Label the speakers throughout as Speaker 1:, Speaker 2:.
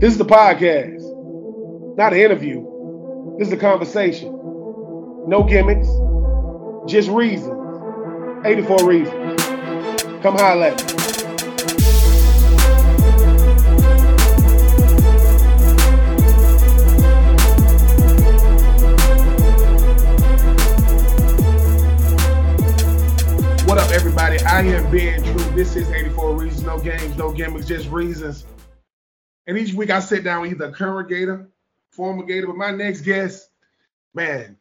Speaker 1: This is the podcast, not an interview. This is a conversation. No gimmicks, just reasons. 84 reasons. Come holler at me. What up, everybody? I am Ben True. This is 84 Reasons. No games, no gimmicks, just reasons. And each week I sit down with either current Gator, former Gator, but my next guest, man,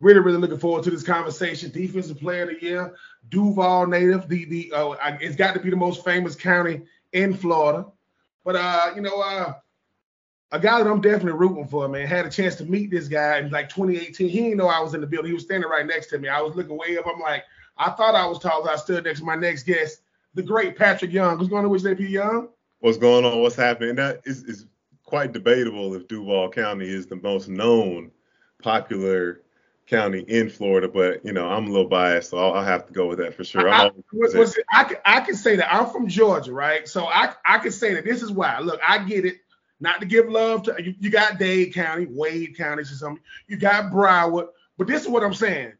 Speaker 1: really, really looking forward to this conversation. Defensive Player of the Year, Duval native. The the uh, it's got to be the most famous county in Florida. But uh, you know, uh, a guy that I'm definitely rooting for, man. Had a chance to meet this guy in like 2018. He didn't know I was in the building. He was standing right next to me. I was looking way up. I'm like, I thought I was tall I stood next to my next guest, the great Patric Young. What's going to wish you, AP Young?
Speaker 2: What's going on, what's happening. That is, is quite debatable if Duval County is the most known popular county in Florida, but you know, I'm a little biased, so I'll, I'll have to go with that for sure.
Speaker 1: I,
Speaker 2: I'm
Speaker 1: I,
Speaker 2: always
Speaker 1: what- what's it- I, can, I can say that I'm from Georgia, right? So I I can say that this is why. Look, I get it. Not to give love to you, you got Dade County, Wade County, or something. You got Broward, but this is what I'm saying.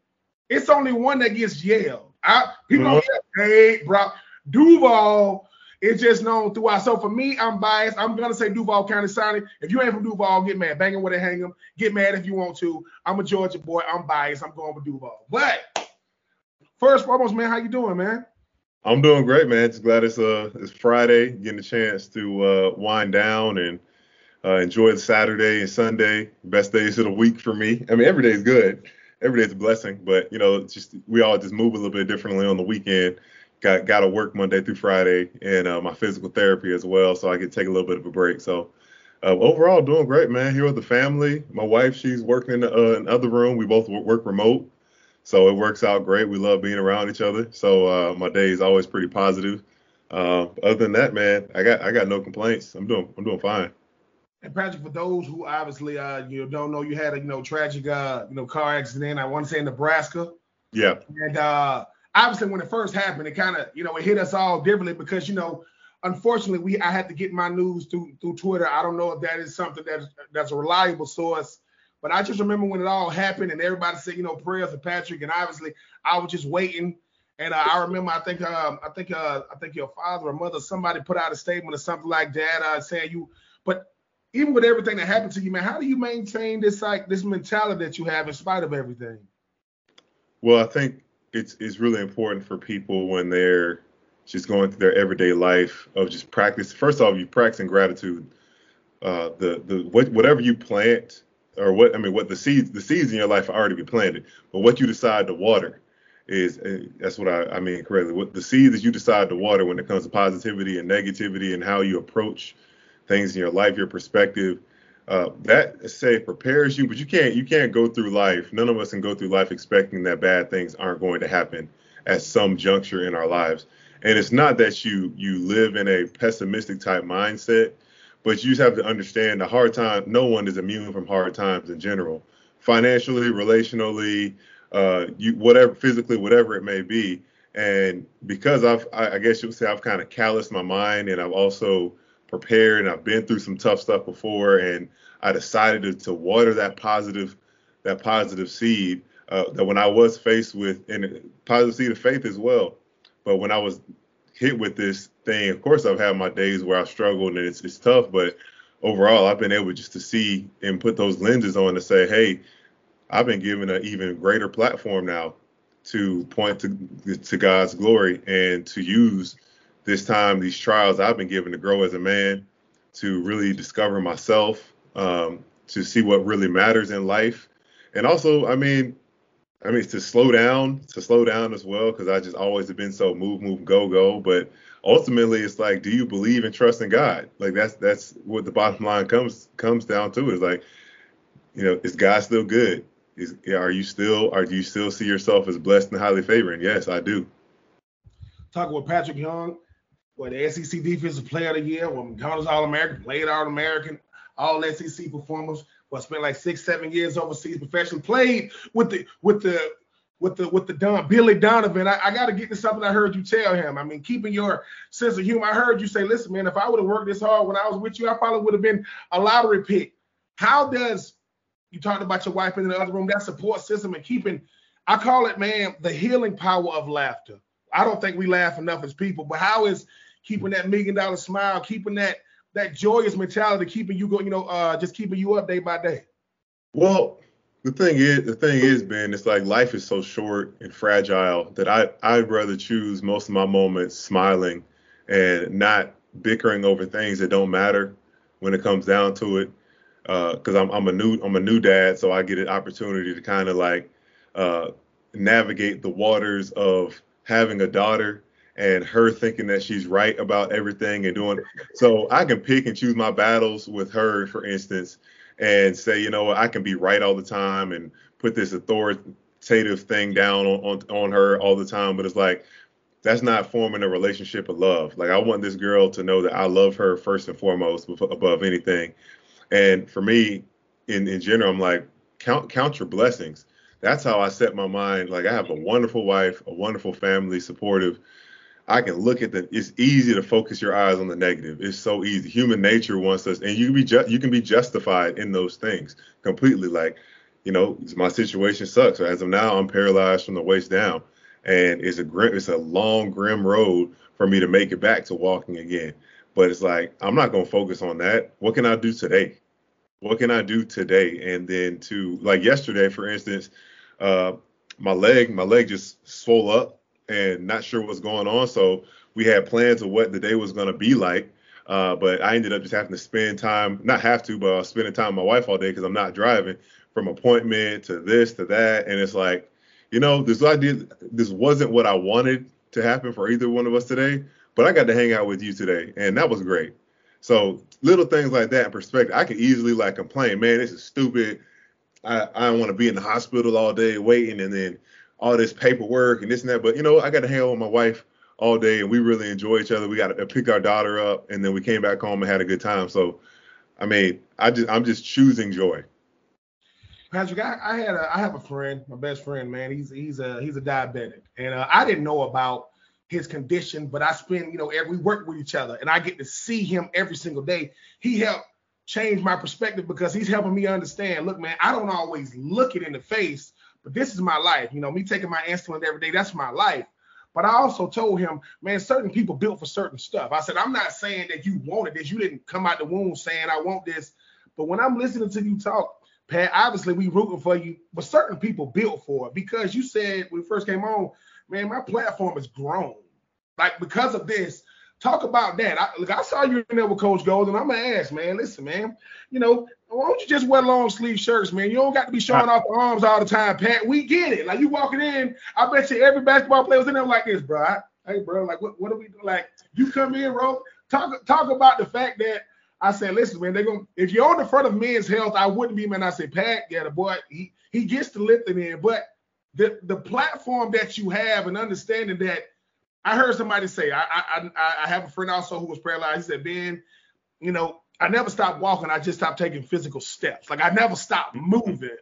Speaker 1: It's only one that gets yelled. I, people uh-huh. don't hear Dade, Broward, Duval. It's just known throughout. So for me, I'm biased. I'm gonna say Duval County signing. If you ain't from Duval, get mad. Bang 'em where they hang 'em. Get mad if you want to. I'm a Georgia boy. I'm biased. I'm going with Duval. But first, and foremost, man, how you doing, man?
Speaker 2: I'm doing great, man. Just glad it's uh it's Friday, getting a chance to uh wind down and uh, enjoy the Saturday and Sunday, best days of the week for me. I mean, every day is good. Every day is a blessing, but you know, just we all just move a little bit differently on the weekend. Got got to work Monday through Friday, and uh, my physical therapy as well, so I can take a little bit of a break. So uh, overall, doing great, man. Here with the family. My wife, she's working in uh, another room. We both work remote, so it works out great. We love being around each other. So uh, my day is always pretty positive. Uh, other than that, man, I got I got no complaints. I'm doing I'm doing fine.
Speaker 1: And Patric, for those who obviously uh you know, don't know, you had a you know tragic uh you know car accident. I want to say in Nebraska,
Speaker 2: Yeah,
Speaker 1: and uh obviously when it first happened, it kind of you know it hit us all differently because you know unfortunately we I had to get my news through through Twitter. I don't know if that is something that's that's a reliable source, but I just remember when it all happened and everybody said you know prayers for Patric, and obviously I was just waiting. And uh, I remember, I think, um, I think, uh, I think your father or mother, somebody put out a statement or something like that, uh, saying you. But even with everything that happened to you, man, how do you maintain this like this mentality that you have in spite of everything?
Speaker 2: Well, I think it's it's really important for people when they're just going through their everyday life of just practice. First off, you practicing gratitude. Uh, the the what, whatever you plant or what I mean, what the seeds the seeds in your life are already be planted, but what you decide to water is uh, that's what I, I mean correctly. What the seeds that you decide to water when it comes to positivity and negativity and how you approach things in your life, your perspective. Uh, that say prepares you, but you can't you can't go through life. None of us can go through life expecting that bad things aren't going to happen at some juncture in our lives. And it's not that you you live in a pessimistic type mindset, but you just have to understand the hard time. No one is immune from hard times in general, financially, relationally, uh, you whatever, physically, whatever it may be. And because I've, I, I guess you would say I've kind of calloused my mind, and I've also prepared, and I've been through some tough stuff before, and I decided to, to water that positive, that positive seed. Uh, that when I was faced with, and positive seed of faith as well. But when I was hit with this thing, of course, I've had my days where I've struggled and it's, it's tough. But overall, I've been able just to see and put those lenses on to say, hey, I've been given an even greater platform now to point to to God's glory and to use this time, these trials I've been given to grow as a man, to really discover myself, um, to see what really matters in life, and also, I mean, I mean, to slow down, to slow down as well, because I just always have been so move, move, go, go. But ultimately, it's like, do you believe and trust in God? Like that's that's what the bottom line comes comes down to. Is like, you know, is God still good? Is are you still, are do you still see yourself as blessed and highly favored? Yes, I do.
Speaker 1: Talking with Patric Young, what the SEC Defensive Player of the Year, well, McDonald's All American, Parade All American, All SEC performers. Well, spent like six, seven years overseas professionally. Played with the with the with the with the Don Billy Donovan. I, I got to get to something I heard you tell him. I mean, keeping your sense of humor. I heard you say, "Listen, man, if I would have worked this hard when I was with you, I probably would have been a lottery pick." How does you talked about your wife in the other room? That support system and keeping, I call it, man, the healing power of laughter. I don't think we laugh enough as people, but how is keeping that million dollar smile, keeping that that joyous mentality, keeping you go, you know, uh, just keeping you up day by day?
Speaker 2: Well, the thing is, the thing is, Ben, it's like life is so short and fragile that I I'd rather choose most of my moments smiling and not bickering over things that don't matter when it comes down to it. Uh, Because uh, I'm I'm a new I'm a new dad, so I get an opportunity to kind of like uh, navigate the waters of having a daughter and her thinking that she's right about everything and doing so I can pick and choose my battles with her, for instance, and say, you know what, I can be right all the time and put this authoritative thing down on, on, on her all the time. But it's like, that's not forming a relationship of love. Like, I want this girl to know that I love her first and foremost above anything. And for me, in, in general, I'm like, count, count your blessings. That's how I set my mind. Like, I have a wonderful wife, a wonderful family, supportive. I can look at the. It's easy to focus your eyes on the negative. It's so easy. Human nature wants us, and you can be ju- you can be justified in those things completely. Like, you know, my situation sucks. As of now, I'm paralyzed from the waist down, and it's a grim, it's a long, grim road for me to make it back to walking again. But it's like I'm not gonna focus on that. What can I do today? What can I do today? And then to like yesterday, for instance, uh, my leg, my leg just swole up and not sure what's going on. So we had plans of what the day was going to be like. Uh, but I ended up just having to spend time, not have to, but I was spending time with my wife all day because I'm not driving from appointment to this to that. And it's like, you know, this idea, this wasn't what I wanted to happen for either one of us today, but I got to hang out with you today. And that was great. So little things like that in perspective, I could easily like complain, man, this is stupid. I, I don't want to be in the hospital all day waiting and then all this paperwork and this and that. But you know, I got to hang out with my wife all day, and we really enjoy each other. We got to pick our daughter up, and then we came back home and had a good time. So, I mean, I just I'm just choosing joy.
Speaker 1: Patric, I, I had a I have a friend, my best friend, man. He's he's a he's a diabetic, and uh, I didn't know about his condition, but I spend you know every work with each other, and I get to see him every single day. He helped change my perspective because he's helping me understand. Look, man, I don't always look it in the face but this is my life. You know, me taking my insulin every day, that's my life. But I also told him, man, certain people built for certain stuff. I said, I'm not saying that you wanted this. You didn't come out the womb saying I want this. But when I'm listening to you talk, Pat, obviously we rooting for you, but certain people built for it because you said when we first came on, man, my platform has grown. Like because of this, talk about that. I, look, I saw you in there with Coach Gold, and I'm gonna ask, man, listen, man, you know, why don't you just wear long sleeve shirts, man? You don't got to be showing off the arms all the time, Pat. We get it. Like you walking in, I bet you every basketball player was in there like this, bro. I, hey, bro, like what, what are we doing? Like you come in, bro. Talk talk about the fact that I said, listen, man, they're gonna if you're on the front of men's health, I wouldn't be, man. I said, Pat, yeah, the boy, he he gets to lift it in, but the the platform that you have and understanding that I heard somebody say, I I I have a friend also who was paralyzed. He said, Ben, you know, I never stopped walking. I just stopped taking physical steps. Like I never stopped moving.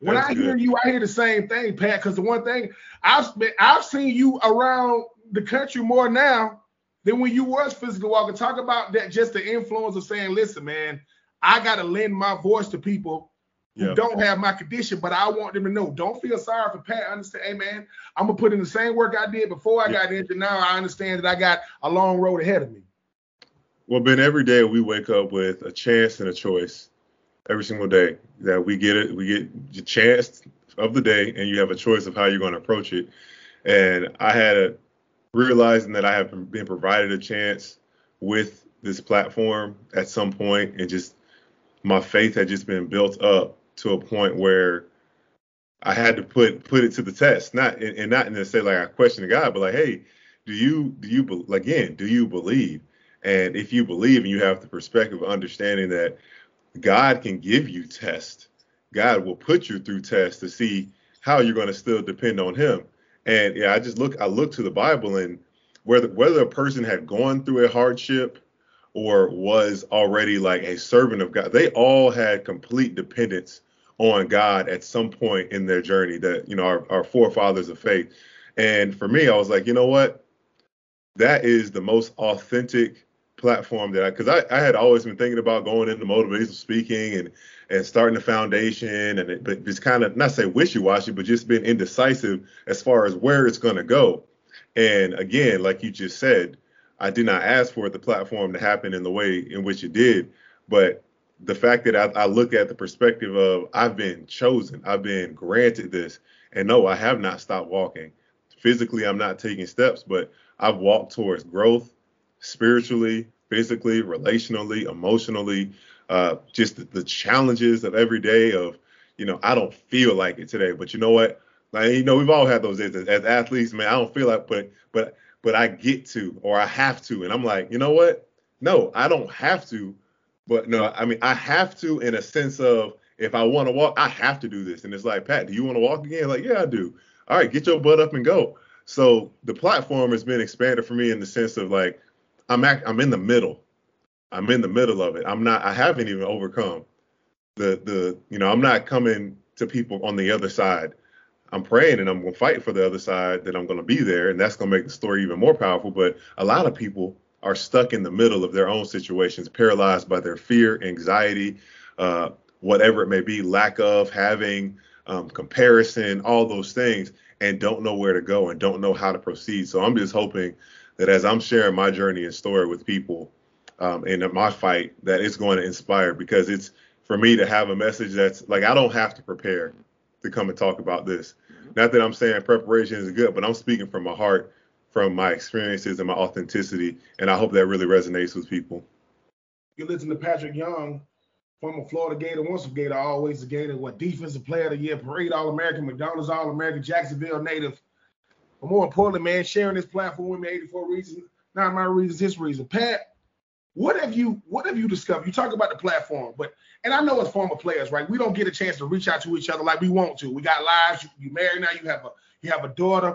Speaker 1: When That's I good. hear you, I hear the same thing, Pat. Because the one thing I've I've seen you around the country more now than when you was physically walking. Talk about that, just the influence of saying, listen, man, I gotta lend my voice to people who don't have my condition, but I want them to know. Don't feel sorry for Pat. Understand, hey man, I'm gonna put in the same work I did before I got injured. Now I understand that I got a long road ahead of me.
Speaker 2: Well, Ben, every day we wake up with a chance and a choice. Every single day that we get it, we get the chance of the day, and you have a choice of how you're going to approach it. And I had a realizing that I have been provided a chance with this platform at some point, and just my faith had just been built up to a point where I had to put put it to the test. Not and not in the say like I questioned God, but like, hey, do you do you again do you believe? And if you believe and you have the perspective of understanding that God can give you tests, God will put you through tests to see how you're going to still depend on Him. And yeah, I just look, I look to the Bible and whether whether a person had gone through a hardship or was already like a servant of God, they all had complete dependence on God at some point in their journey that, you know, our, our forefathers of faith. And for me, I was like, you know what? That is the most authentic platform that I, because I, I had always been thinking about going into motivational speaking and and starting the foundation and it, but just kind of not say wishy-washy, but just been indecisive as far as where it's going to go. And again, like you just said, I did not ask for the platform to happen in the way in which it did, but the fact that I, I look at the perspective of I've been chosen, I've been granted this, and no, I have not stopped walking. Physically, I'm not taking steps, but I've walked towards growth spiritually, physically, relationally, emotionally, uh, just the, the, challenges of every day of, you know, I don't feel like it today, but you know what? Like, you know, we've all had those days as, as athletes, man, I don't feel like, but, but, but I get to, or I have to. And I'm like, you know what? No, I don't have to but no, I mean, I have to in a sense of if I want to walk, I have to do this. And it's like, Pat, do you want to walk again? Like, yeah, I do. All right, get your butt up and go. So the platform has been expanded for me in the sense of like, I'm act, I'm in the middle. I'm in the middle of it. I'm not. I haven't even overcome the the. You know, I'm not coming to people on the other side. I'm praying and I'm to fight for the other side that I'm going to be there, and that's going to make the story even more powerful. But a lot of people are stuck in the middle of their own situations, paralyzed by their fear, anxiety, uh, whatever it may be, lack of having, um, comparison, all those things, and don't know where to go and don't know how to proceed. So I'm just hoping that as I'm sharing my journey and story with people um, in my fight, that it's going to inspire because it's for me to have a message that's like I don't have to prepare to come and talk about this. Not that I'm saying preparation is good, but I'm speaking from my heart from my experiences and my authenticity. And I hope that really resonates with people.
Speaker 1: You listen to Patric Young, former Florida Gator, once a Gator, always a Gator, what defensive player of the year, parade All American, McDonald's All American, Jacksonville native. But more importantly, man, sharing this platform with me 84 reasons, not my reasons, his reason. Pat, what have you what have you discovered? You talk about the platform, but and I know as former players, right? We don't get a chance to reach out to each other like we want to. We got lives. You, you married now. You have a you have a daughter.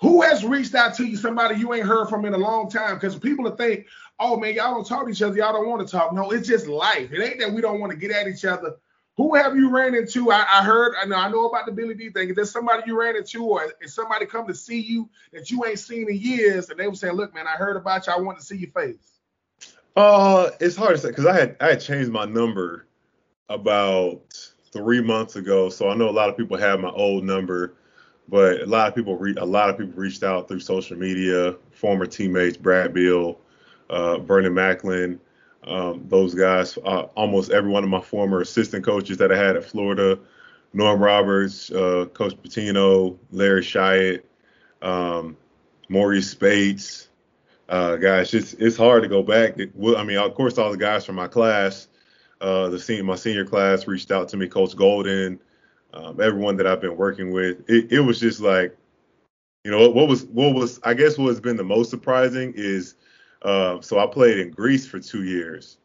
Speaker 1: Who has reached out to you, somebody you ain't heard from in a long time? Because people think, oh man, y'all don't talk to each other, y'all don't want to talk. No, it's just life. It ain't that we don't want to get at each other. Who have you ran into? I, I heard, I know, I know about the Billy D thing. Is there somebody you ran into, or is somebody come to see you that you ain't seen in years, and they were saying, look, man, I heard about you, I want to see your face.
Speaker 2: Uh, it's hard to say because I had I had changed my number about three months ago, so I know a lot of people have my old number but a lot of people re- a lot of people reached out through social media. Former teammates Brad Beal, uh, Vernon Macklin, um, those guys. Uh, almost every one of my former assistant coaches that I had at Florida, Norm Roberts, uh, Coach Pitino, Larry Shyatt, um, Maurice Spates. Uh, guys, it's it's hard to go back. It, I mean, of course, all the guys from my class, uh, the senior, my senior class reached out to me. Coach Golden, um, everyone that I've been working with. It, it was just like, you know, what was what was I guess what has been the most surprising is, uh, so I played in Greece for two years,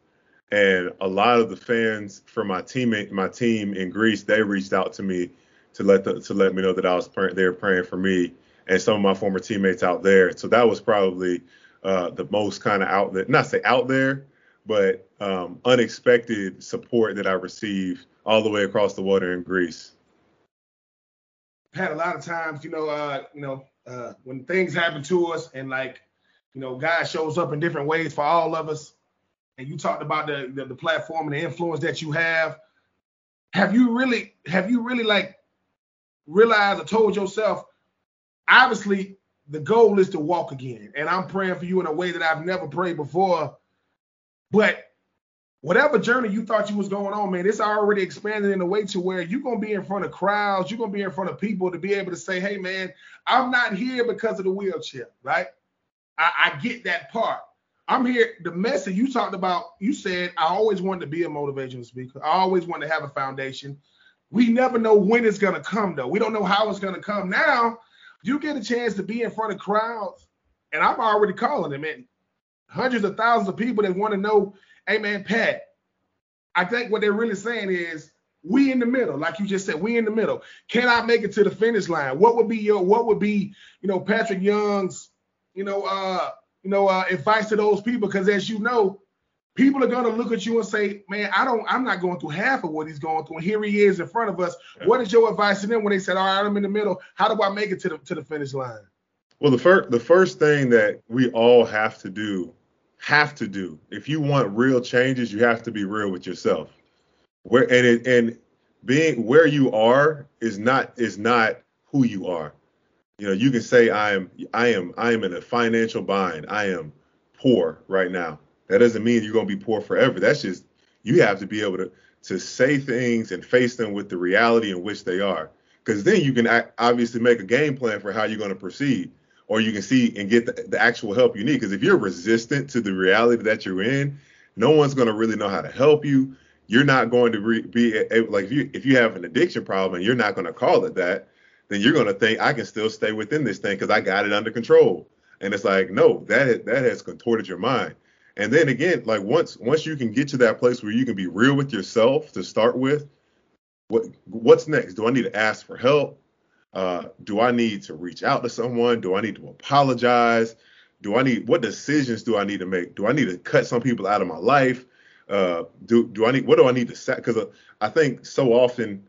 Speaker 2: and a lot of the fans from my teammate my team in Greece they reached out to me to let the, to let me know that I was praying, they were praying for me and some of my former teammates out there. So that was probably uh, the most kind of out there, not say out there, but um, unexpected support that I received all the way across the water in Greece
Speaker 1: had a lot of times, you know, uh, you know, uh, when things happen to us and like, you know, God shows up in different ways for all of us. And you talked about the, the, the platform and the influence that you have. Have you really, have you really like realized or told yourself, obviously the goal is to walk again. And I'm praying for you in a way that I've never prayed before. But whatever journey you thought you was going on, man, it's already expanded in a way to where you're gonna be in front of crowds, you're gonna be in front of people to be able to say, hey man, I'm not here because of the wheelchair, right? I, I get that part. I'm here. The message you talked about, you said I always wanted to be a motivational speaker. I always wanted to have a foundation. We never know when it's gonna come though. We don't know how it's gonna come. Now you get a chance to be in front of crowds, and I'm already calling them in. Hundreds of thousands of people that want to know hey man, Pat, I think what they're really saying is we in the middle, like you just said, we in the middle. Can I make it to the finish line? What would be your what would be, you know, Patric Young's, you know, uh, you know, uh, advice to those people? Because as you know, people are gonna look at you and say, "Man, I don't, I'm not going through half of what he's going through." And here he is in front of us. Yeah. What is your advice to them when they said, "All right, I'm in the middle. How do I make it to the to the finish line?"
Speaker 2: Well, the first the first thing that we all have to do, have to do, if you want real changes, you have to be real with yourself. Where and it, and being where you are is not is not who you are. You know, you can say I am I am I am in a financial bind. I am poor right now. That doesn't mean you're going to be poor forever. That's just you have to be able to to say things and face them with the reality in which they are. Because then you can obviously make a game plan for how you're going to proceed, or you can see and get the, the actual help you need. Because if you're resistant to the reality that you're in, no one's going to really know how to help you. You're not going to re- be able, like if you if you have an addiction problem and you're not going to call it that, then you're going to think I can still stay within this thing because I got it under control. And it's like no, that that has contorted your mind. And then again, like once once you can get to that place where you can be real with yourself to start with, what what's next? Do I need to ask for help? Uh, do I need to reach out to someone? Do I need to apologize? Do I need what decisions do I need to make? Do I need to cut some people out of my life? Uh, do do I need what do I need to set? Because uh, I think so often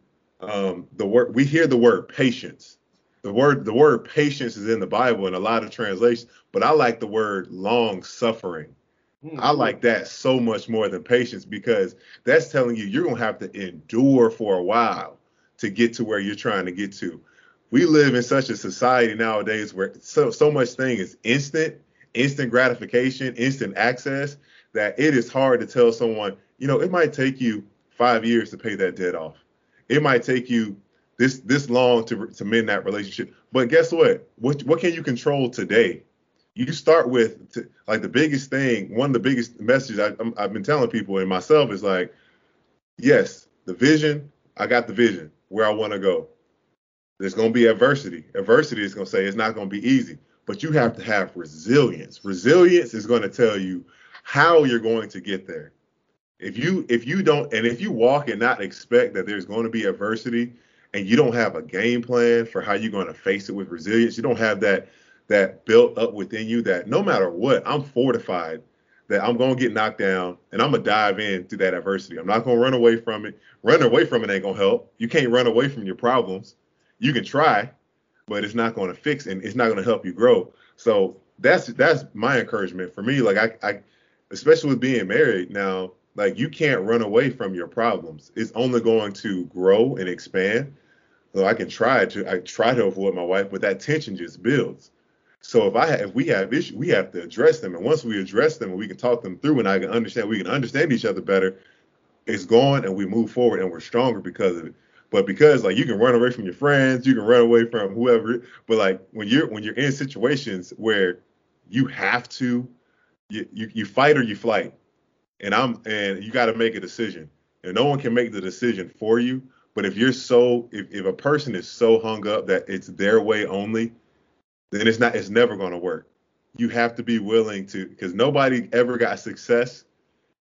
Speaker 2: um, the word we hear the word patience. The word the word patience is in the Bible in a lot of translations, but I like the word long suffering. Mm-hmm. I like that so much more than patience because that's telling you you're going to have to endure for a while to get to where you're trying to get to. We live in such a society nowadays where so so much thing is instant, instant gratification, instant access that it is hard to tell someone, you know, it might take you 5 years to pay that debt off. It might take you this this long to to mend that relationship. But guess what? What what can you control today? you start with like the biggest thing, one of the biggest messages I, have been telling people and myself is like, yes, the vision, I got the vision where I want to go. There's going to be adversity. Adversity is going to say it's not going to be easy, but you have to have resilience. Resilience is going to tell you how you're going to get there. If you if you don't and if you walk and not expect that there's going to be adversity and you don't have a game plan for how you're going to face it with resilience, you don't have that that built up within you that no matter what, I'm fortified that I'm gonna get knocked down and I'm gonna dive in into that adversity. I'm not gonna run away from it. Running away from it ain't gonna help. You can't run away from your problems. You can try, but it's not gonna fix and it's not gonna help you grow. So that's that's my encouragement for me. Like I, I especially with being married now, like you can't run away from your problems. It's only going to grow and expand. So I can try to I try to avoid my wife, but that tension just builds. So if I if we have issues, we have to address them. And once we address them and we can talk them through and I can understand, we can understand each other better, it's gone and we move forward and we're stronger because of it. But because like you can run away from your friends, you can run away from whoever, but like when you're when you're in situations where you have to, you you, you fight or you flight. And I'm and you got to make a decision. And no one can make the decision for you. But if you're so if, if a person is so hung up that it's their way only, then it's not it's never going to work. You have to be willing to because nobody ever got success.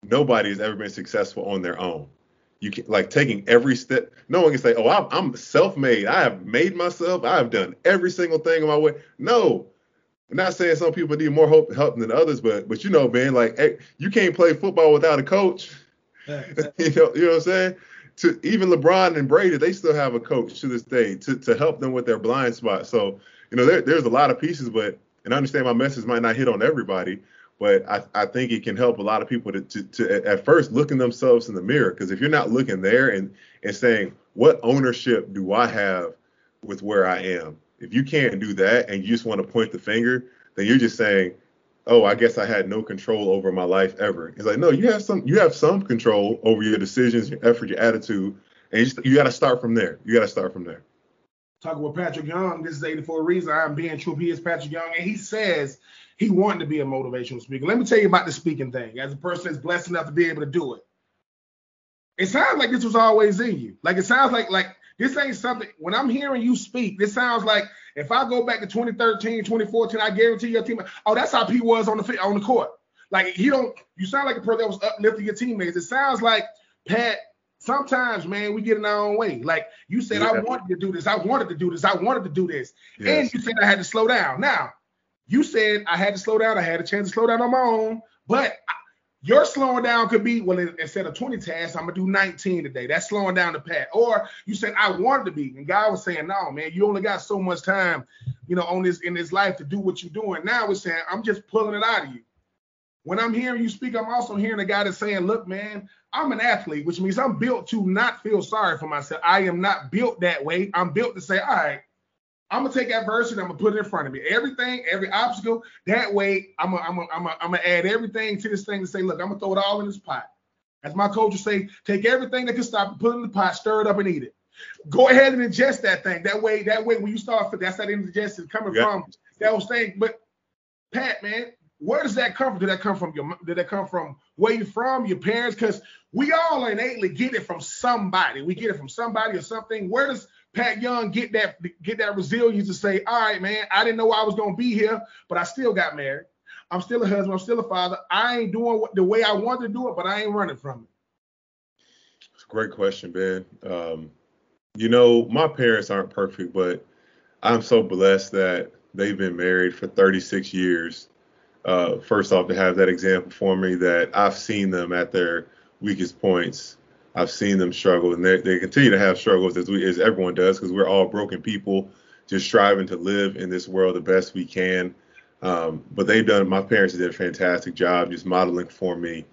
Speaker 2: Nobody has ever been successful on their own. You can like taking every step. No one can say, "Oh, I'm, I'm self-made. I have made myself. I have done every single thing in my way." No, I'm not saying some people need more help, help than others, but but you know, man, like hey, you can't play football without a coach. You know, you know what I'm saying? To even LeBron and Brady, they still have a coach to this day to to help them with their blind spot. So you know, there, there's a lot of pieces, but and I understand my message might not hit on everybody, but I, I think it can help a lot of people to, to, to at first looking themselves in the mirror. Because if you're not looking there and and saying what ownership do I have with where I am, if you can't do that and you just want to point the finger, then you're just saying, oh, I guess I had no control over my life ever. It's like no, you have some you have some control over your decisions, your effort, your attitude, and you, you got to start from there. You got to start from there
Speaker 1: talking with Patric Young. This is 84 Reason. I'm Ben True. He is Patric Young, and he says he wanted to be a motivational speaker. Let me tell you about the speaking thing. As a person that's blessed enough to be able to do it, it sounds like this was always in you. Like it sounds like like this ain't something. When I'm hearing you speak, this sounds like if I go back to 2013, 2014, I guarantee your team. Oh, that's how Pete was on the on the court. Like he don't. You sound like a person that was uplifting your teammates. It sounds like Pat sometimes, man, we get in our own way. Like you said, yeah. I wanted to do this. I wanted to do this. I wanted to do this. Yes. And you said I had to slow down. Now, you said I had to slow down. I had a chance to slow down on my own, but Your slowing down could be, well, instead of 20 tasks, I'm gonna do 19 today. That's slowing down the path. Or you said I wanted to be, and God was saying, no, man, you only got so much time, you know, on this in this life to do what you're doing. Now we're saying, I'm just pulling it out of you. When I'm hearing you speak, I'm also hearing a guy that's saying, look, man, I'm an athlete, which means I'm built to not feel sorry for myself. I am not built that way. I'm built to say, all right, I'm gonna take adversity, and I'm gonna put it in front of me. Everything, every obstacle. That way, I'm gonna, I'm gonna, I'm gonna, I'm gonna add everything to this thing to say, look, I'm gonna throw it all in this pot. As my coach would say, take everything that can stop it, put it in the pot, stir it up, and eat it. Go ahead and ingest that thing. That way, that way, when you start, that's that indigestion coming yeah. from that was thing. But Pat, man, where does that come from? Did that come from your? Did that come from where you from? Your parents? Because we all innately get it from somebody. We get it from somebody or something. Where does Pat Young get that get that resilience to say, all right, man, I didn't know I was gonna be here, but I still got married. I'm still a husband. I'm still a father. I ain't doing what, the way I wanted to do it, but I ain't running from it.
Speaker 2: It's a great question, Ben. Um, you know, my parents aren't perfect, but I'm so blessed that they've been married for 36 years. Uh, first off, to have that example for me that I've seen them at their weakest points I've seen them struggle, and they, they continue to have struggles as we as everyone does because we're all broken people, just striving to live in this world the best we can. Um, but they've done. My parents did a fantastic job just modeling for me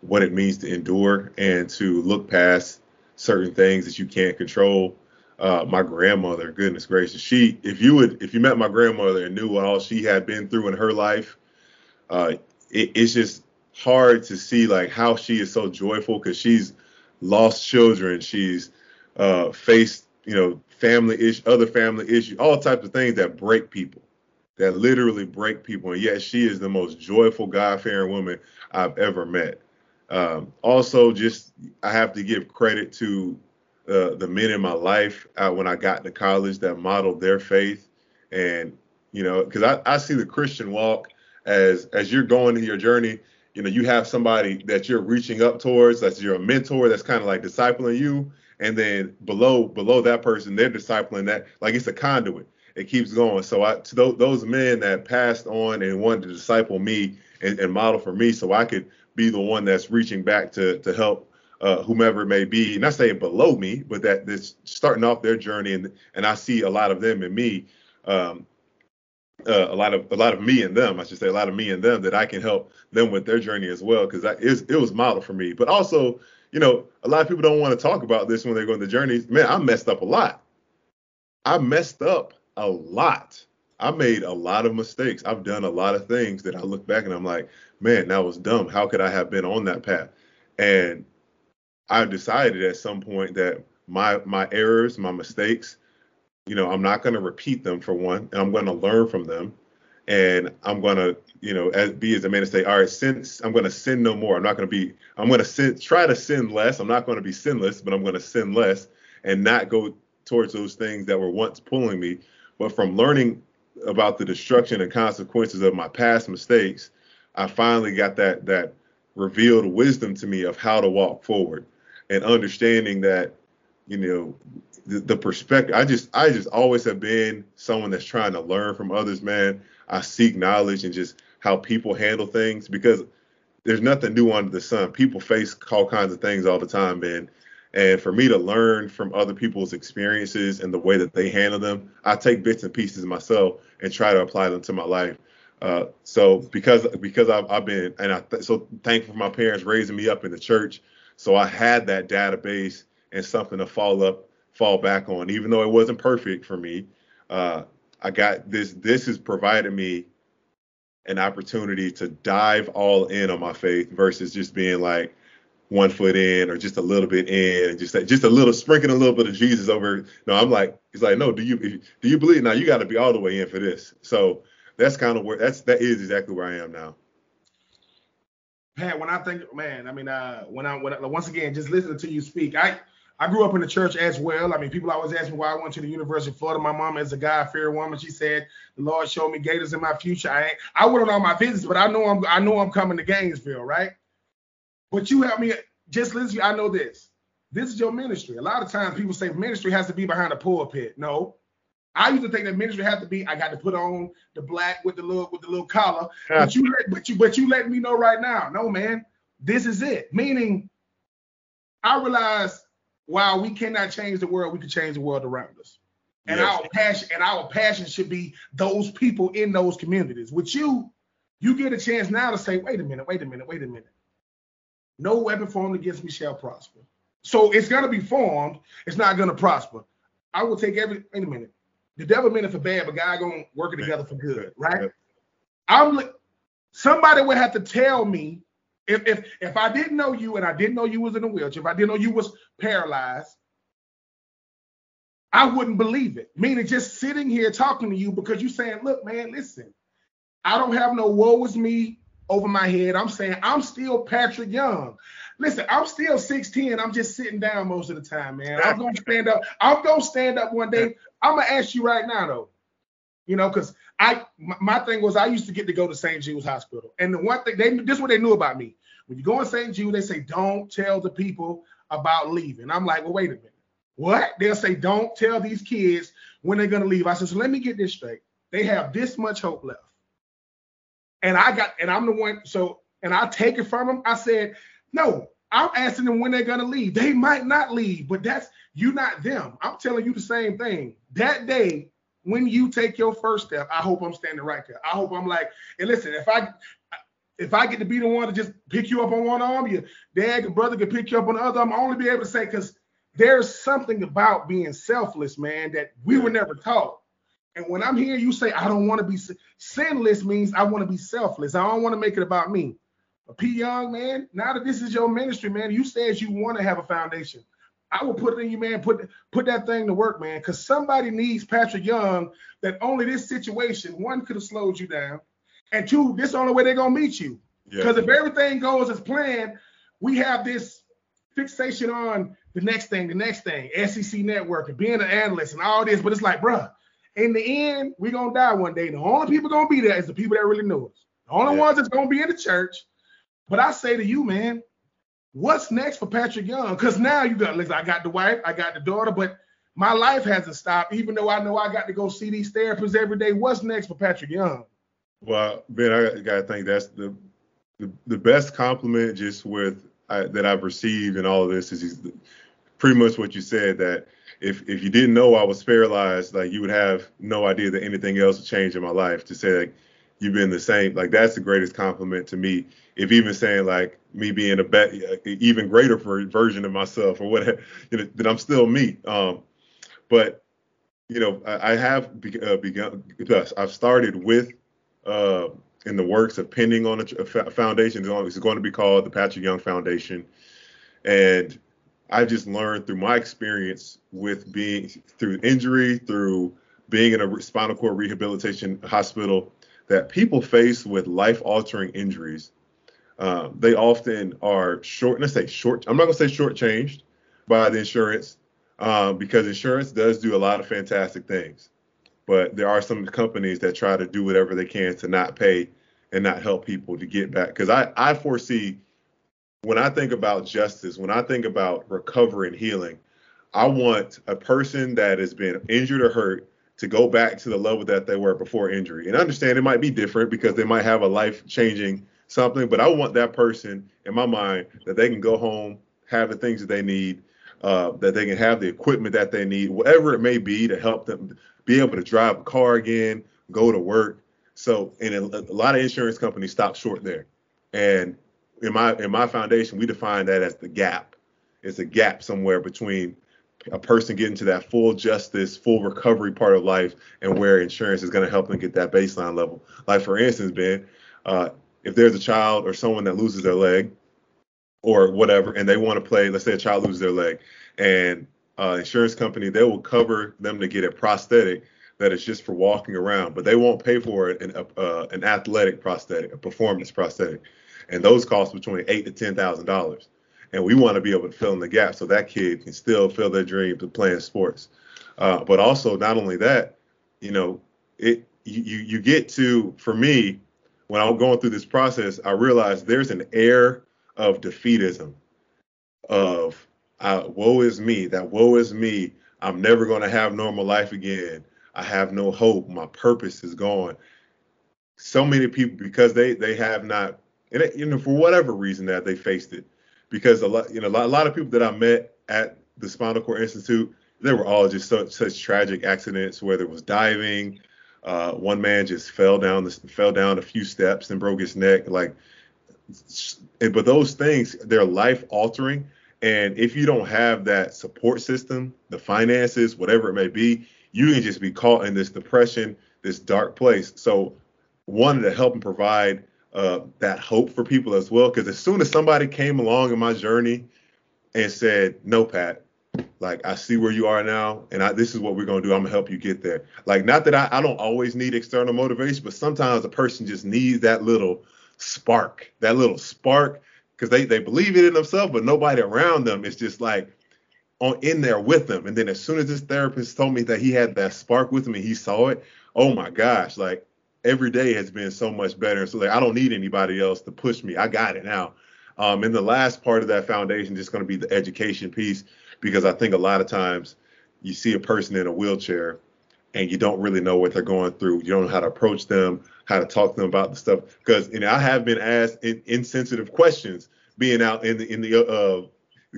Speaker 2: what it means to endure and to look past certain things that you can't control. Uh, my grandmother, goodness gracious, she if you would if you met my grandmother and knew all she had been through in her life, uh, it, it's just hard to see like how she is so joyful because she's lost children. She's uh, faced, you know, family issue, other family issues, all types of things that break people, that literally break people. And yet she is the most joyful, God-fearing woman I've ever met. Um, also, just I have to give credit to uh, the men in my life uh, when I got to college that modeled their faith, and you know, because I, I see the Christian walk as as you're going in your journey you know you have somebody that you're reaching up towards that's your mentor that's kind of like discipling you and then below below that person they're discipling that like it's a conduit. It keeps going. So i to those, those men that passed on and wanted to disciple me and, and, model for me so i could be the one that's reaching back to to help uh, whomever it may be. Not saying below me but that that's starting off their journey and and i see a lot of them in me. Um, uh, a lot of a lot of me and them, I should say, a lot of me and them that I can help them with their journey as well, because is it was model for me. But also, you know, a lot of people don't want to talk about this when they're going the journeys. Man, I messed up a lot. I messed up a lot. I made a lot of mistakes. I've done a lot of things that I look back and I'm like, man, that was dumb. How could I have been on that path? And I decided at some point that my my errors, my mistakes, you know, I'm not going to repeat them for one, and I'm going to learn from them, and I'm going to, you know, as, be as a man to say, all right, since I'm going to sin no more. I'm not going to be, I'm going to sin, try to sin less. I'm not going to be sinless, but I'm going to sin less and not go towards those things that were once pulling me. But from learning about the destruction and consequences of my past mistakes, I finally got that that revealed wisdom to me of how to walk forward and understanding that you know the, perspective. I just I just always have been someone that's trying to learn from others, man. I seek knowledge and just how people handle things because there's nothing new under the sun. People face all kinds of things all the time, man. And for me to learn from other people's experiences and the way that they handle them, I take bits and pieces myself and try to apply them to my life. Uh, so because because I've, I've been and I th- so thankful for my parents raising me up in the church, so I had that database and something to fall up fall back on, even though it wasn't perfect for me. Uh, I got this. This has provided me an opportunity to dive all in on my faith versus just being like one foot in or just a little bit in and just just a little sprinkling a little bit of Jesus over. No, I'm like, he's like, no, do you do you believe now? You got to be all the way in for this. So that's kind of where that's that is exactly where I am now.
Speaker 1: Pat, when I think, man, I mean, uh, when I when I, once again just listening to you speak, I I grew up in the church as well. I mean, people always ask me why I went to the University of Florida. My mom is a God-fearing woman. She said the Lord showed me gators in my future. I I went on all my visits, but I know I'm I know I'm coming to Gainesville, right? But you help me just listen. I know this. This is your ministry. A lot of times people say ministry has to be behind a pulpit. No, I used to think that ministry had to be. I got to put on the black with the little with the little collar. But you let but you but you let me know right now. No, man. this is it. Meaning, I realize while we cannot change the world, we can change the world around us. And yes. our passion and our passion should be those people in those communities. With you, you get a chance now to say, wait a minute, wait a minute, wait a minute. No weapon formed against me shall prosper. So it's gonna be formed. It's not gonna prosper. I will take every. Wait a minute. The devil meant it for bad, but God gonna work it together for good, right? I'm. Somebody would have to tell me if if if I didn't know you and I didn't know you was in a wheelchair, if I didn't know you was paralyzed, I wouldn't believe it. Meaning just sitting here talking to you because you saying, look, man, listen, I don't have no woe is me over my head. I'm saying I'm still Patric Young. Listen, I'm still 6'10. I'm just sitting down most of the time, man. I'm gonna stand up. I'm gonna stand up one day. I'm gonna ask you right now though. You know, because I my thing was I used to get to go to St. Jude's Hospital. And the one thing they this is what they knew about me. When you go in St. Jude, they say, don't tell the people about leaving. I'm like, well, wait a minute. What? They'll say, don't tell these kids when they're gonna leave. I said, so let me get this straight. They have this much hope left and I got and I'm the one so and I take it from them. I said, no, I'm asking them when they're gonna leave. They might not leave, but that's you not them. I'm telling you the same thing. That day when you take your first step, I hope I'm standing right there. I hope I'm like, and listen, if I if I get to be the one to just pick you up on one arm, your dad and brother can pick you up on the other, I'm only be able to say because there's something about being selfless, man, that we were never taught. And when I'm hearing you say, I don't want to be sinless, means I want to be selfless. I don't want to make it about me. P. Young, man, now that this is your ministry, man, you said you want to have a foundation. I will put it in you, man. Put put that thing to work, man. Because somebody needs Patric Young. That only this situation, one could have slowed you down, and two, this is the only way they're gonna meet you. Because yeah. if everything goes as planned, we have this fixation on the next thing, the next thing, SEC network and being an analyst and all this. But it's like, bruh, in the end, we're gonna die one day. The only people gonna be there is the people that really know us. The only yeah. ones that's gonna be in the church. But I say to you, man, what's next for Patric Young? Because now you got, listen, I got the wife, I got the daughter, but my life hasn't stopped, even though I know I got to go see these therapists every day. What's next for Patric Young?
Speaker 2: Well, Ben, I gotta think that's the the, the best compliment just with I, that I've received in all of this is pretty much what you said that if if you didn't know I was paralyzed, like you would have no idea that anything else would change in my life. To say like you've been the same, like that's the greatest compliment to me. If even saying like me being a bet, even greater version of myself or whatever, you know, that I'm still me. Um, but you know, I, I have be, uh, begun. I've started with uh, in the works of pending on a, a foundation. It's going to be called the Patric Young Foundation, and I've just learned through my experience with being through injury, through being in a spinal cord rehabilitation hospital, that people faced with life-altering injuries, um, they often are short. Let's say short. I'm not gonna say shortchanged by the insurance um, because insurance does do a lot of fantastic things, but there are some companies that try to do whatever they can to not pay and not help people to get back. Because I I foresee when I think about justice, when I think about recovery and healing, I want a person that has been injured or hurt to go back to the level that they were before injury. And I understand it might be different because they might have a life changing something, but I want that person in my mind that they can go home, have the things that they need, uh, that they can have the equipment that they need, whatever it may be to help them be able to drive a car again, go to work. So, and a, a lot of insurance companies stop short there. And in my in my foundation, we define that as the gap. It's a gap somewhere between a person getting to that full justice, full recovery part of life, and where insurance is going to help them get that baseline level. Like for instance, Ben, uh, if there's a child or someone that loses their leg, or whatever, and they want to play, let's say a child loses their leg, and uh, insurance company they will cover them to get a prosthetic that is just for walking around, but they won't pay for it an, uh, an athletic prosthetic, a performance prosthetic and those cost between eight to ten thousand dollars. And we want to be able to fill in the gap so that kid can still fill their dream of playing sports. Uh, but also, not only that, you know, it you you get to for me when I'm going through this process, I realize there's an air of defeatism, of uh, woe is me, that woe is me. I'm never going to have normal life again. I have no hope. My purpose is gone. So many people because they they have not and it, you know for whatever reason that they faced it, because a lot you know a lot, of people that I met at the Spinal Cord Institute, they were all just such, such tragic accidents, whether it was diving. Uh, one man just fell down the, fell down a few steps and broke his neck. Like, but those things they're life altering. And if you don't have that support system, the finances, whatever it may be, you can just be caught in this depression, this dark place. So, wanted to help and provide uh, that hope for people as well. Because as soon as somebody came along in my journey and said, "No, Pat, like I see where you are now, and I, this is what we're gonna do. I'm gonna help you get there." Like, not that I, I don't always need external motivation, but sometimes a person just needs that little spark, that little spark, because they they believe it in themselves, but nobody around them is just like on in there with them. And then as soon as this therapist told me that he had that spark with me, he saw it. Oh my gosh, like every day has been so much better. So like I don't need anybody else to push me. I got it now. Um, and the last part of that foundation is just going to be the education piece because I think a lot of times you see a person in a wheelchair and you don't really know what they're going through. You don't know how to approach them, how to talk to them about the stuff. Because you know I have been asked in, insensitive questions being out in the in the uh,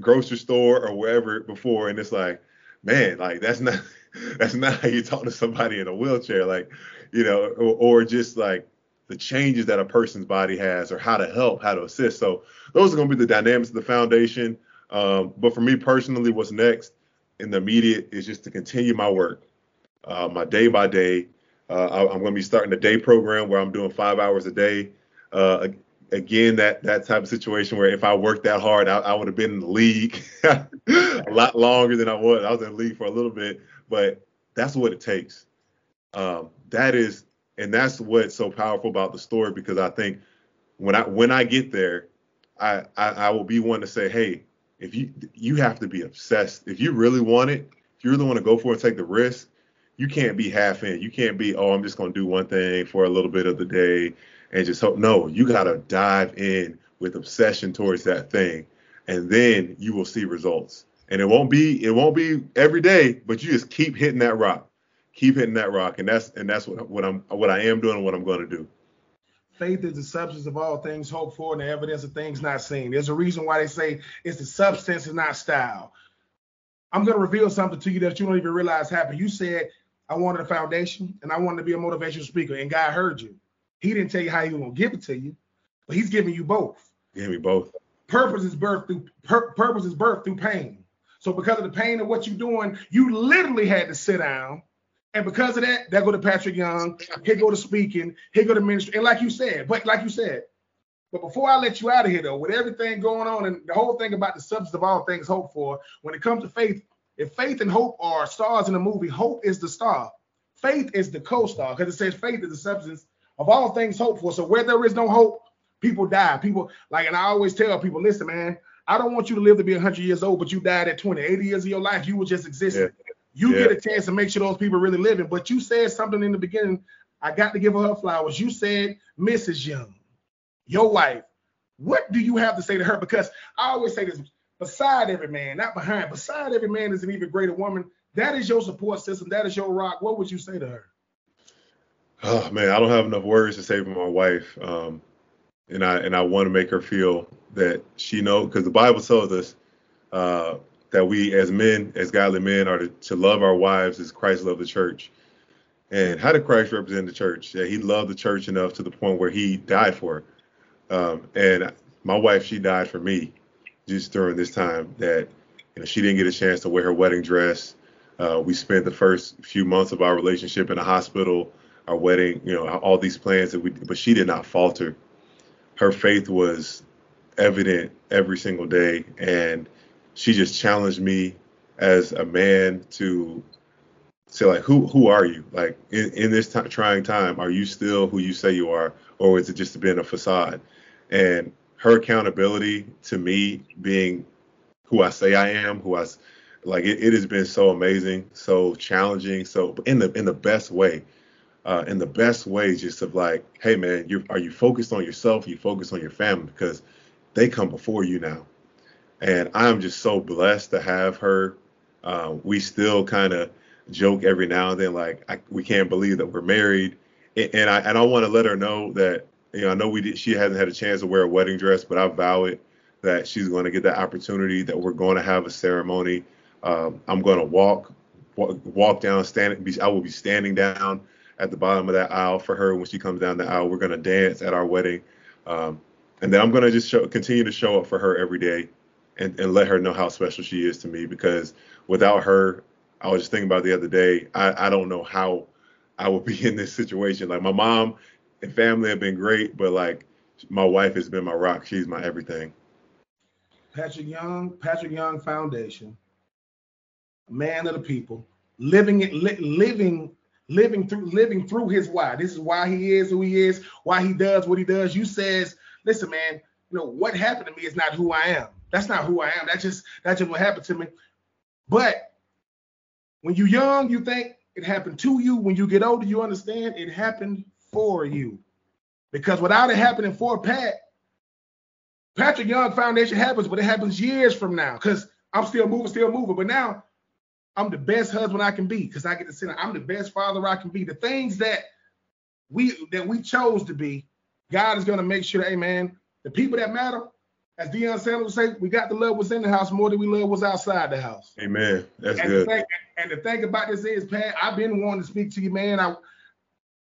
Speaker 2: grocery store or wherever before, and it's like, man, like that's not that's not how you talk to somebody in a wheelchair, like, you know, or, or just like the changes that a person's body has or how to help, how to assist. So those are going to be the dynamics of the foundation. Um, but for me personally, what's next in the immediate is just to continue my work, uh, my day by day. Uh, I, am going to be starting a day program where I'm doing five hours a day. Uh, again that that type of situation where if I worked that hard, I, I would have been in the league a lot longer than I was. I was in the league for a little bit, but that's what it takes. Um, that is, and that's what's so powerful about the story because I think when I when I get there, I, I I will be one to say, hey, if you you have to be obsessed. If you really want it, if you really want to go for it, take the risk. You can't be half in. You can't be, oh, I'm just gonna do one thing for a little bit of the day and just hope. No, you got to dive in with obsession towards that thing, and then you will see results. And it won't be it won't be every day, but you just keep hitting that rock, keep hitting that rock, and that's and that's what what I'm what I am doing and what I'm going to do.
Speaker 1: Faith is the substance of all things hoped for and the evidence of things not seen. There's a reason why they say it's the substance and not style. I'm going to reveal something to you that you don't even realize happened. You said I wanted a foundation and I wanted to be a motivational speaker, and God heard you. He didn't tell you how he was gonna give it to you, but he's giving you both.
Speaker 2: Give me both.
Speaker 1: Purpose is birth through pur- purpose is birth through pain. So because of the pain of what you're doing, you literally had to sit down. And because of that, that go to Patric Young, he go to speaking, he go to ministry. And like you said, but like you said, but before I let you out of here though, with everything going on and the whole thing about the substance of all things hoped for, when it comes to faith, if faith and hope are stars in a movie, hope is the star. Faith is the co-star because it says faith is the substance of all things hoped for. So where there is no hope, people die. People like, and I always tell people, listen, man, I don't want you to live to be 100 years old, but you died at 20, 80 years of your life. You were just existing. Yeah. You yeah. get a chance to make sure those people really living. But you said something in the beginning. I got to give her her flowers. You said, Mrs. Young, your wife. What do you have to say to her? Because I always say this: beside every man, not behind. Beside every man is an even greater woman. That is your support system. That is your rock. What would you say to her?
Speaker 2: oh man, I don't have enough words to say for my wife. Um, and I and I want to make her feel that she know because the Bible tells us uh, that we as men, as godly men, are to, to, love our wives as Christ loved the church. And how did Christ represent the church? Yeah, he loved the church enough to the point where he died for it. Um, and my wife, she died for me just during this time that you know she didn't get a chance to wear her wedding dress. Uh, we spent the first few months of our relationship in a hospital our wedding, you know, all these plans that we, but she did not falter. Her faith was evident every single day, and she just challenged me as a man to say like, who who are you? Like in, in this t- trying time, are you still who you say you are, or is it just been a facade? And her accountability to me being who I say I am, who I like, it, it has been so amazing, so challenging, so in the in the best way uh, in the best way, just of like, hey man, you are you focused on yourself? You focused on your family because they come before you now. And I'm just so blessed to have her. Uh, we still kind of joke every now and then, like I, we can't believe that we're married, and, and I and I want to let her know that you know, I know we did, she hasn't had a chance to wear a wedding dress, but I vow it that she's going to get that opportunity. That we're going to have a ceremony. Um, I'm going to walk, walk, walk down, stand. I will be standing down at the bottom of that aisle for her when she comes down the aisle. We're going to dance at our wedding, um, and then I'm going to just show, continue to show up for her every day, and, and let her know how special she is to me. Because without her, I was just thinking about the other day. I, I don't know how I would be in this situation. Like my mom and family have been great, but like my wife has been my rock. She's my everything.
Speaker 1: Patric Young, Patric Young Foundation, man of the people, living it, li- living, living through, living through his why. This is why he is who he is, why he does what he does. You says, listen, man, you know what happened to me is not who I am. That's not who I am. That's just that's just what happened to me. But when you're young, you think it happened to you. When you get older, you understand it happened for you. Because without it happening for Pat, Patric Young Foundation happens, but it happens years from now. Because I'm still moving, still moving. But now I'm the best husband I can be because I get to sit. I'm the best father I can be. The things that we that we chose to be, God is gonna make sure, hey man, the people that matter, as Deion Sanders would say, we got the love what's in the house more than we love what's outside the house.
Speaker 2: Amen. That's
Speaker 1: and
Speaker 2: good.
Speaker 1: The thing, and the thing about this is, Pat, I've been wanting to speak to you, man. I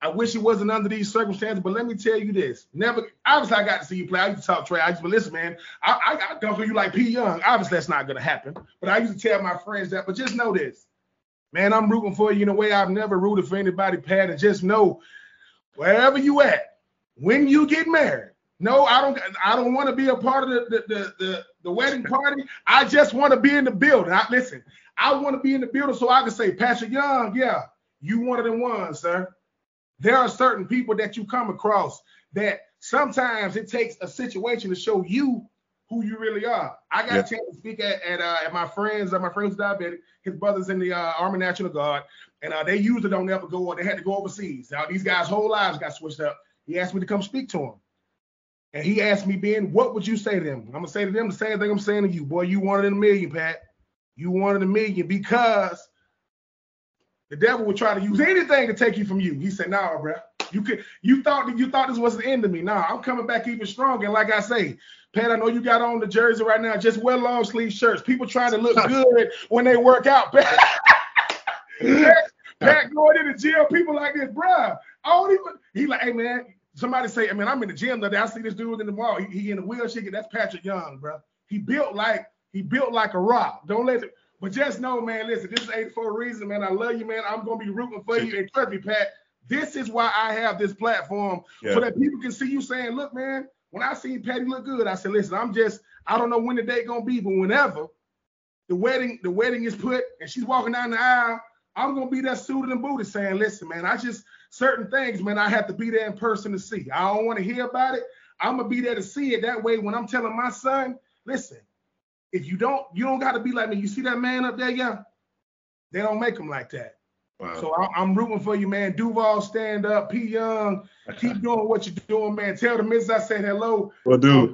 Speaker 1: I wish it wasn't under these circumstances, but let me tell you this. Never, obviously, I got to see you play. I used to talk. I used to, listen, man, I, I got dunk you like P. Young. Obviously, that's not to happen. But I used to tell my friends that. But just know this, man, I'm rooting for you in a way I've never rooted for anybody, Pat. And just know, wherever you at, when you get married, no, I don't. I don't want to be a part of the the, the the, the wedding party. I just want to be in the building. I, listen, I want to be in the building so I can say, Patric Young, yeah, you one of them ones, sir. There are certain people that you come across that sometimes it takes a situation to show you who you really are. I got yeah. a chance to speak at at, uh, at my friends, uh, my friend's diabetic, his brother's in the uh, Army National Guard, and uh, they usually don't ever go. They had to go overseas. Now these guys' whole lives got switched up. He asked me to come speak to him. And he asked me, Ben, what would you say to them? I'm gonna say to them the same thing I'm saying to you, boy. You wanted a million, Pat. You wanted a million because the devil will try to use anything to take you from you. He said, "Nah, bro. You could. You thought that you thought this was the end of me. Nah, I'm coming back even stronger. And like I say, Pat, I know you got on the jersey right now. Just wear long sleeve shirts. People trying to look good when they work out. Pat, Pat, going in the gym. People like this, bro. I don't even. He like, hey man. Somebody say, I mean, I'm in the gym today. I see this dude in the mall. He, he in the wheelchair. That's Patric Young, bro. He built like he built like a rock. Don't let it. But just know, man, listen, this is 84 reason, man. I love you, man. I'm gonna be rooting for you. And trust me, Pat, this is why I have this platform yeah. so that people can see you saying, look, man, when I seen Patty look good, I said, listen, I'm just, I don't know when the day gonna be, but whenever the wedding, the wedding is put and she's walking down the aisle, I'm gonna be that suited and booted saying, listen, man, I just certain things, man, I have to be there in person to see. I don't want to hear about it. I'm gonna be there to see it. That way, when I'm telling my son, listen, if you don't, you don't got to be like me. You see that man up there, yeah? They don't make them like that. Wow. So I, am rooting for you, man. Duval, stand up. P. Young, keep doing what you're doing, man. Tell the missus I said hello.
Speaker 2: Well, dude.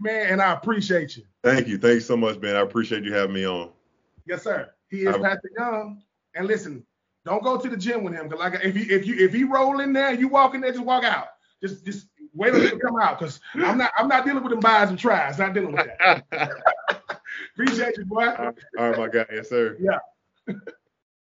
Speaker 1: man, and I appreciate you.
Speaker 2: Thank you. Thanks so much, man. I appreciate you having me on.
Speaker 1: Yes, sir. He is Patric Young. And listen, don't go to the gym with him. Cause like if you if you if he roll in there and you walk in there, just walk out. Just just wait until he come out. Cause I'm not I'm not dealing with them buys and tries. Not dealing with that. Appreciate you, boy.
Speaker 2: All right, my guy. Yes, sir.
Speaker 1: Yeah.